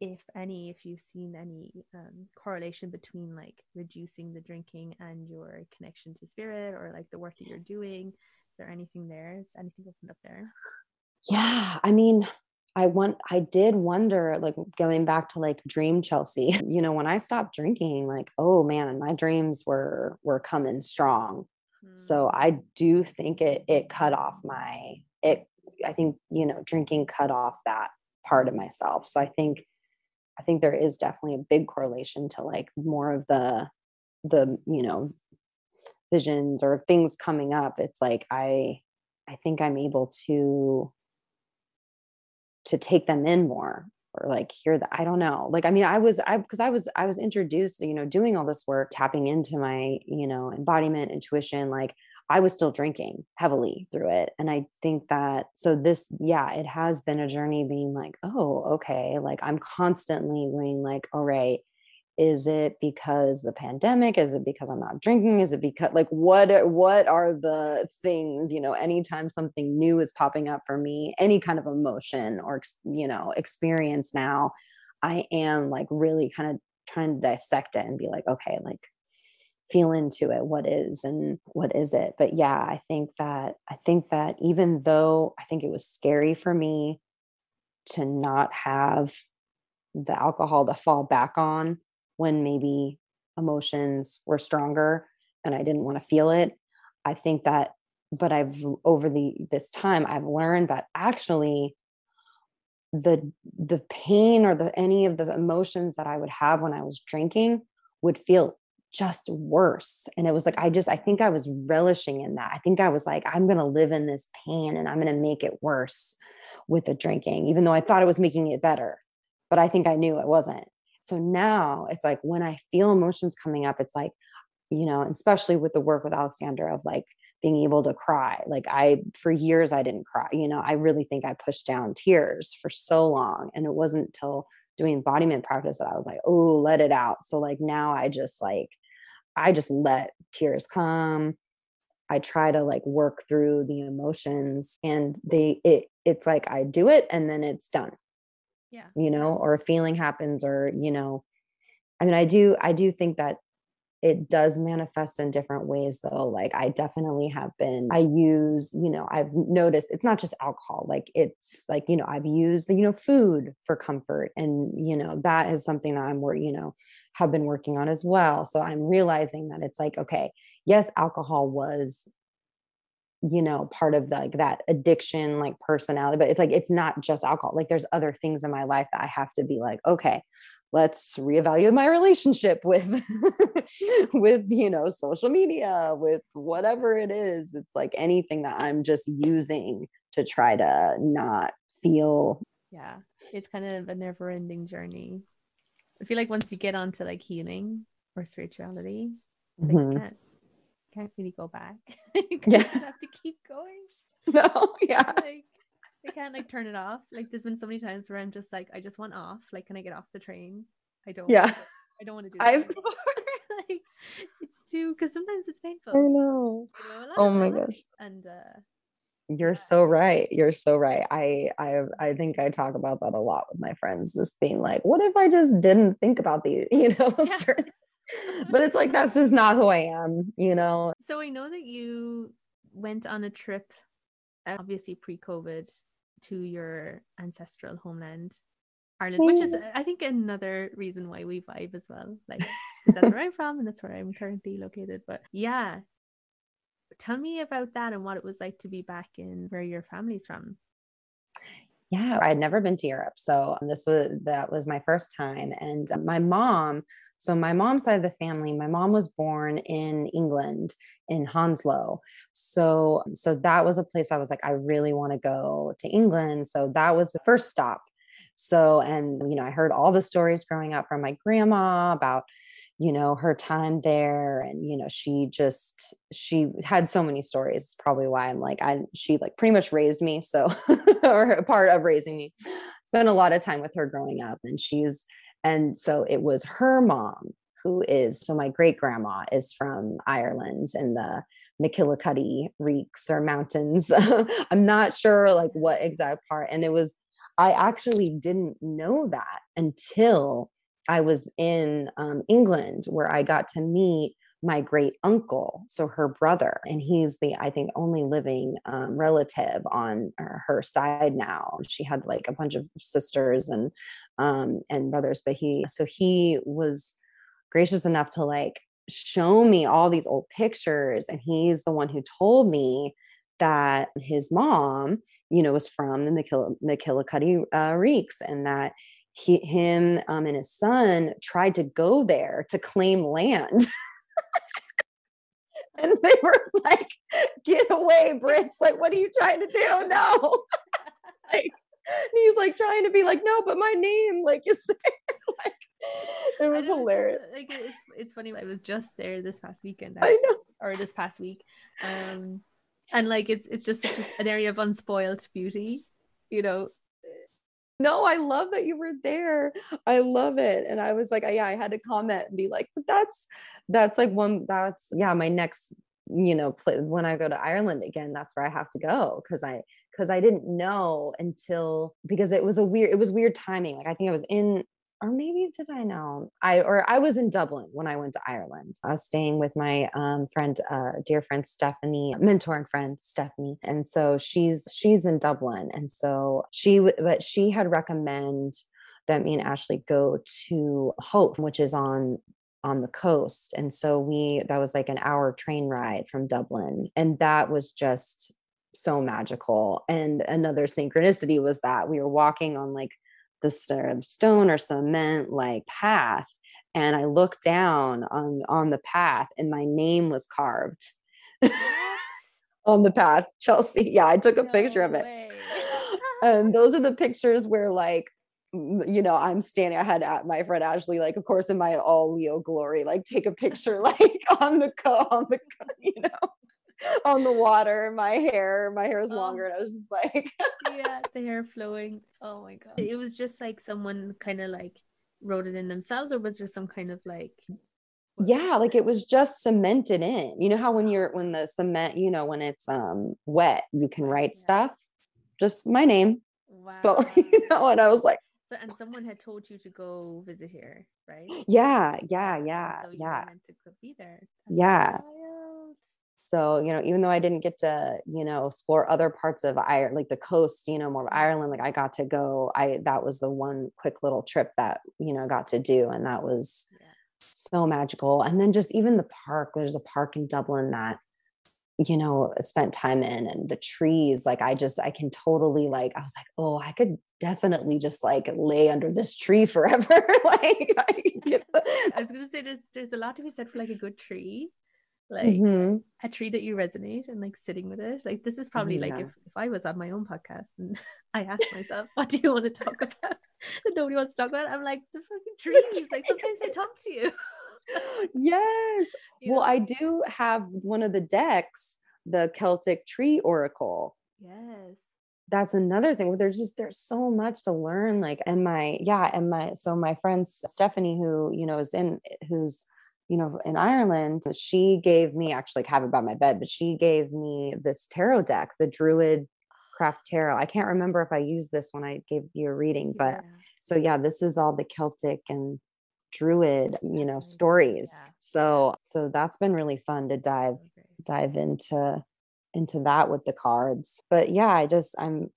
if any, if you've seen any um, correlation between like reducing the drinking and your connection to spirit or like the work that you're doing. Is there anything there? Is anything opened up there? Yeah. I mean, I want I did wonder, like going back to like dream Chelsea, you know, when I stopped drinking, like, oh man, my dreams were were coming strong. Mm. So I do think it it cut off my it I think, you know, drinking cut off that part of myself. So I think I think there is definitely a big correlation to like more of the the you know visions or things coming up it's like i i think i'm able to to take them in more or like hear that i don't know. Like i mean i was i because i was i was introduced you know doing all this work tapping into my you know embodiment intuition like i was still drinking heavily through it. And i think that so this yeah it has been a journey being like oh okay like i'm constantly going like all right is it because the pandemic? Is it because i'm not drinking? Is it because like what uh, what are the things you know anytime something new is popping up for me any kind of emotion or you know experience now i am like really kind of trying to dissect it and be like okay like feel into it. What is and what is it? But yeah i think that i think that even though i think it was scary for me to not have the alcohol to fall back on when maybe emotions were stronger and I didn't want to feel it. I think that, but I've over the this time I've learned that actually the the pain or the any of the emotions that I would have when I was drinking would feel just worse. And it was like I just I think I was relishing in that. I think I was like I'm going to live in this pain and I'm going to make it worse with the drinking even though I thought it was making it better. But I think I knew it wasn't. So now it's like when I feel emotions coming up, it's like, you know, especially with the work with Alexandra of like being able to cry. Like I, for years, I didn't cry. You know, I really think I pushed down tears for so long. And it wasn't until doing embodiment practice that I was like, oh, let it out. So like now I just like, I just let tears come. I try to like work through the emotions and they, it, it's like I do it and then it's done yeah. you know or a feeling happens or you know i mean i do i do think that it does manifest in different ways though like i definitely have been i use you know i've noticed it's not just alcohol like it's like you know i've used you know food for comfort and you know that is something that i'm where you know have been working on as well. So i'm realizing that it's like okay yes alcohol was you know part of the, like that addiction like personality but it's like it's not just alcohol like there's other things in my life that i have to be like okay let's reevaluate my relationship with with you know social media with whatever it is it's like anything that i'm just using to try to not feel yeah it's kind of a never ending journey i feel like once you get onto like healing or spirituality mm-hmm. you can't can't really go back. yeah. have to keep going. No, yeah. Like I can't like turn it off. Like there's been so many times where I'm just like, I just want off. Like, can I get off the train? I don't. Yeah. I don't want to do I've... like it's too because sometimes it's painful. I know. You know oh my gosh. And uh you're yeah. so right. You're so right. I I I think I talk about that a lot with my friends, just being like, what if I just didn't think about the, you know, yeah. certain but it's like that's just not who I am, you know. So I know that you went on a trip, uh, obviously pre-COVID, to your ancestral homeland, Ireland, which is hmm. I think another reason why we vibe as well. Like that's where I'm from and that's where I'm currently located. But yeah. Tell me about that and what it was like to be back in where your family's from yeah i'd never been to europe so this was that was my first time and um, my mom so my mom's side of the family, my mom was born in England in Hounslow. So so that was a place I was like I really want to go to England. So that was the first stop. So and you know, I heard all the stories growing up from my grandma about you know her time there and you know she just she had so many stories probably why i'm like i she like pretty much raised me so or part of raising me spent a lot of time with her growing up and she's and so it was her mom who is, so my great grandma is from Ireland in the McKillicuddy Reeks or mountains. I'm not sure like what exact part. And it was, I actually didn't know that until I was in um, England where I got to meet my great uncle, so her brother, and he's the I think only living um, relative on her side now. She had like a bunch of sisters and um, and brothers, but he so he was gracious enough to like show me all these old pictures, and he's the one who told me that his mom, you know, was from the McKill- McKillicuddy uh, Reeks, and that he, him um, and his son tried to go there to claim land. and they were like, "Get away, Brits! Like, what are you trying to do? No!" like, he's like trying to be like, "No, but my name like is there." like, it was hilarious. Like it's it's funny. I was just there this past weekend. Actually, I know, or this past week, um, and like it's it's just such an area of unspoiled beauty, you know. No, I love that you were there. I love it. And I was like, yeah, I had to comment and be like, but that's that's like one that's yeah, my next you know play, when i go to ireland again that's where i have to go because i because i didn't know until because it was a weird it was weird timing like i think i was in or maybe did I know? I or I was in Dublin when I went to Ireland. I was staying with my um, friend, uh, dear friend Stephanie, mentor and friend Stephanie, and so she's she's in Dublin, and so she but she had recommend that me and Ashley go to Howth, which is on on the coast, and so we that was like an hour train ride from Dublin, and that was just so magical. And another synchronicity was that we were walking on like the stone or cement like path and i looked down on on the path and my name was carved on the path chelsea. Yeah i took a no picture of it. and um, those are the pictures where like you know i'm standing i had at my friend ashley like of course in my all leo glory like take a picture like on the co on the you know on the water. My hair, my hair is oh. longer. And I was just like, yeah, the hair flowing. Oh my god! It was just like someone kind of like wrote it in themselves, or was there some kind of like? Yeah, like it was just cemented in. You know how when you're when the cement, you know, when it's um wet, you can write yeah. stuff. Just my name, wow. spell, you know. And I was like, so, and someone had told you to go visit here, right? Yeah, yeah, yeah, so yeah. meant to be there. That's yeah. So, you know, even though I didn't get to, you know, explore other parts of Ireland, like the coast, you know, more of Ireland, like I got to go, I, that was the one quick little trip that, you know, got to do. And that was yeah. so magical. And then just even the park, there's a park in Dublin that, you know, spent time in and the trees, like I just, I can totally like, I was like, oh, I could definitely just like lay under this tree forever. like I, the- I was gonna say there's there's a lot to be said for like a good tree like mm-hmm. a tree that you resonate and like sitting with it. Like this is probably yeah. like if, if i was on my own podcast and i asked myself what do you want to talk about? that nobody wants to talk about i'm like the fucking trees. Like sometimes i talk to you? Yes. You well know? i do have one of the decks the celtic tree oracle. Yes. That's another thing there's just there's so much to learn like and my yeah and my so my friend stephanie who you know is in who's you know, in Ireland, she gave me actually have it by my bed, but she gave me this tarot deck, the Druid Craft Tarot. I can't remember if I used this when I gave you a reading, but yeah. so yeah, this is all the Celtic and Druid, you know, stories. Yeah. So so that's been really fun to dive oh, dive into into that with the cards. But yeah, I just I'm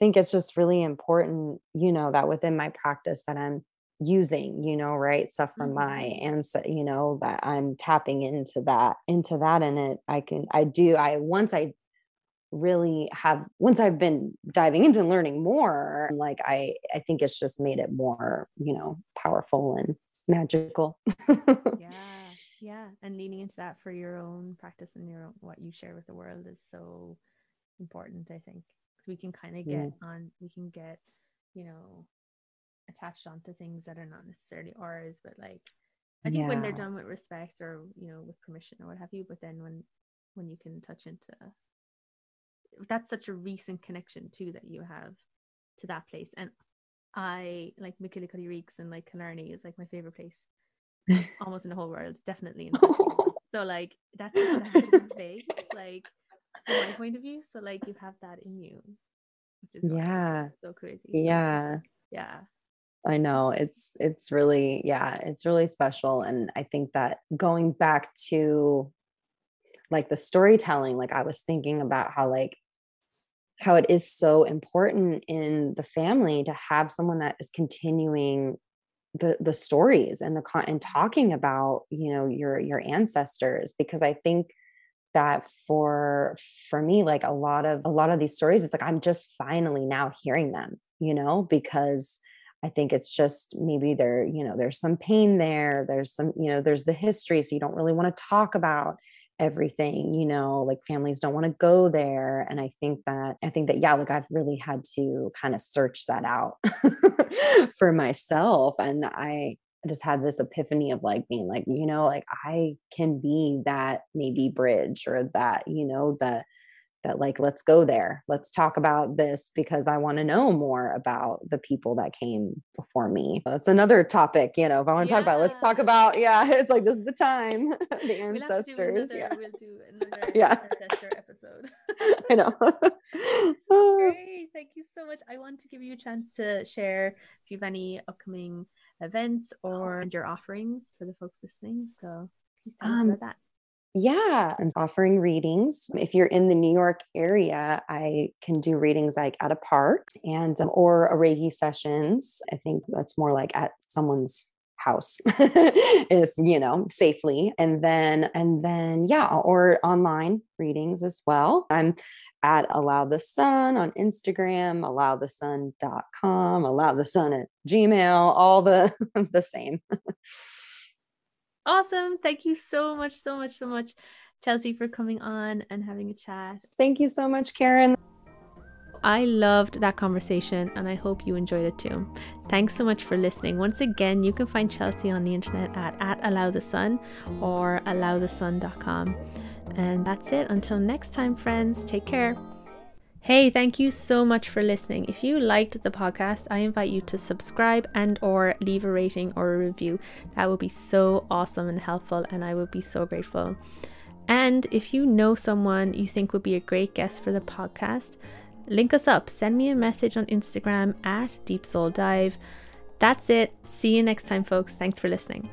think it's just really important, you know, that within my practice that I'm using you know right stuff from mm-hmm. my and so you know that i'm tapping into that into that and it i can i do i once i really have once i've been diving into learning more like i i think it's just made it more you know powerful and magical yeah yeah and leaning into that for your own practice and your own, what you share with the world is so important i think because we can kind of get mm. on we can get you know attached onto things that are not necessarily ours but like i think yeah. when they're done with respect or you know with permission or what have you but then when when you can touch into that's such a recent connection too that you have to that place. And i like McGillicuddy Reeks and like Killarney is like my favorite place almost in the whole world definitely in so like that's a place like from my point of view. So like you have that in you which is yeah. so crazy. So, yeah. yeah I know it's it's really yeah, it's really special and I think that going back to like the storytelling like I was thinking about how like how it is so important in the family to have someone that is continuing the the stories and the con and talking about you know your your ancestors because I think that for for me like a lot of a lot of these stories it's like I'm just finally now hearing them you know because I think it's just maybe there, you know, there's some pain there. There's some, you know, there's the history. So you don't really want to talk about everything you know like families don't want to go there and i think that i think that yeah like i've really had to kind of search that out for myself and i just had this epiphany of like being like you know like i can be that maybe bridge or that you know that that like let's go there. Let's talk about this because i want to know more about the people that came before me. That's another topic you know if i want to yeah. talk about let's talk about yeah it's like this is the time. The ancestors we'll yeah. we'll do another yeah. ancestor episode. I know. Great thank you so much. I want to give you a chance to share if you have any upcoming events or your offerings for the folks listening so please tell um, us about that yeah, I'm offering readings. If you're in the New York area, I can do readings like at a park and um, or a Reiki sessions. I think that's more like at someone's house if you know safely and then and then yeah or online readings as well i'm at allow the sun on instagram allowthesun.com allow the sun at gmail all the the same Awesome. Thank you so much, so much, so much, Chelsea, for coming on and having a chat. Thank you so much, Karen. I loved that conversation and I hope you enjoyed it too. Thanks so much for listening. Once again, you can find Chelsea on the internet at, at allowthesun or allowthesun.com. And that's it. Until next time, friends, take care. Hey, thank you so much for listening. If you liked the podcast, I invite you to subscribe and or leave a rating or a review. That would be so awesome and helpful and I would be so grateful. And if you know someone you think would be a great guest for the podcast, link us up. Send me a message on Instagram at Deep Soul Dive. That's it. See you next time, folks. Thanks for listening.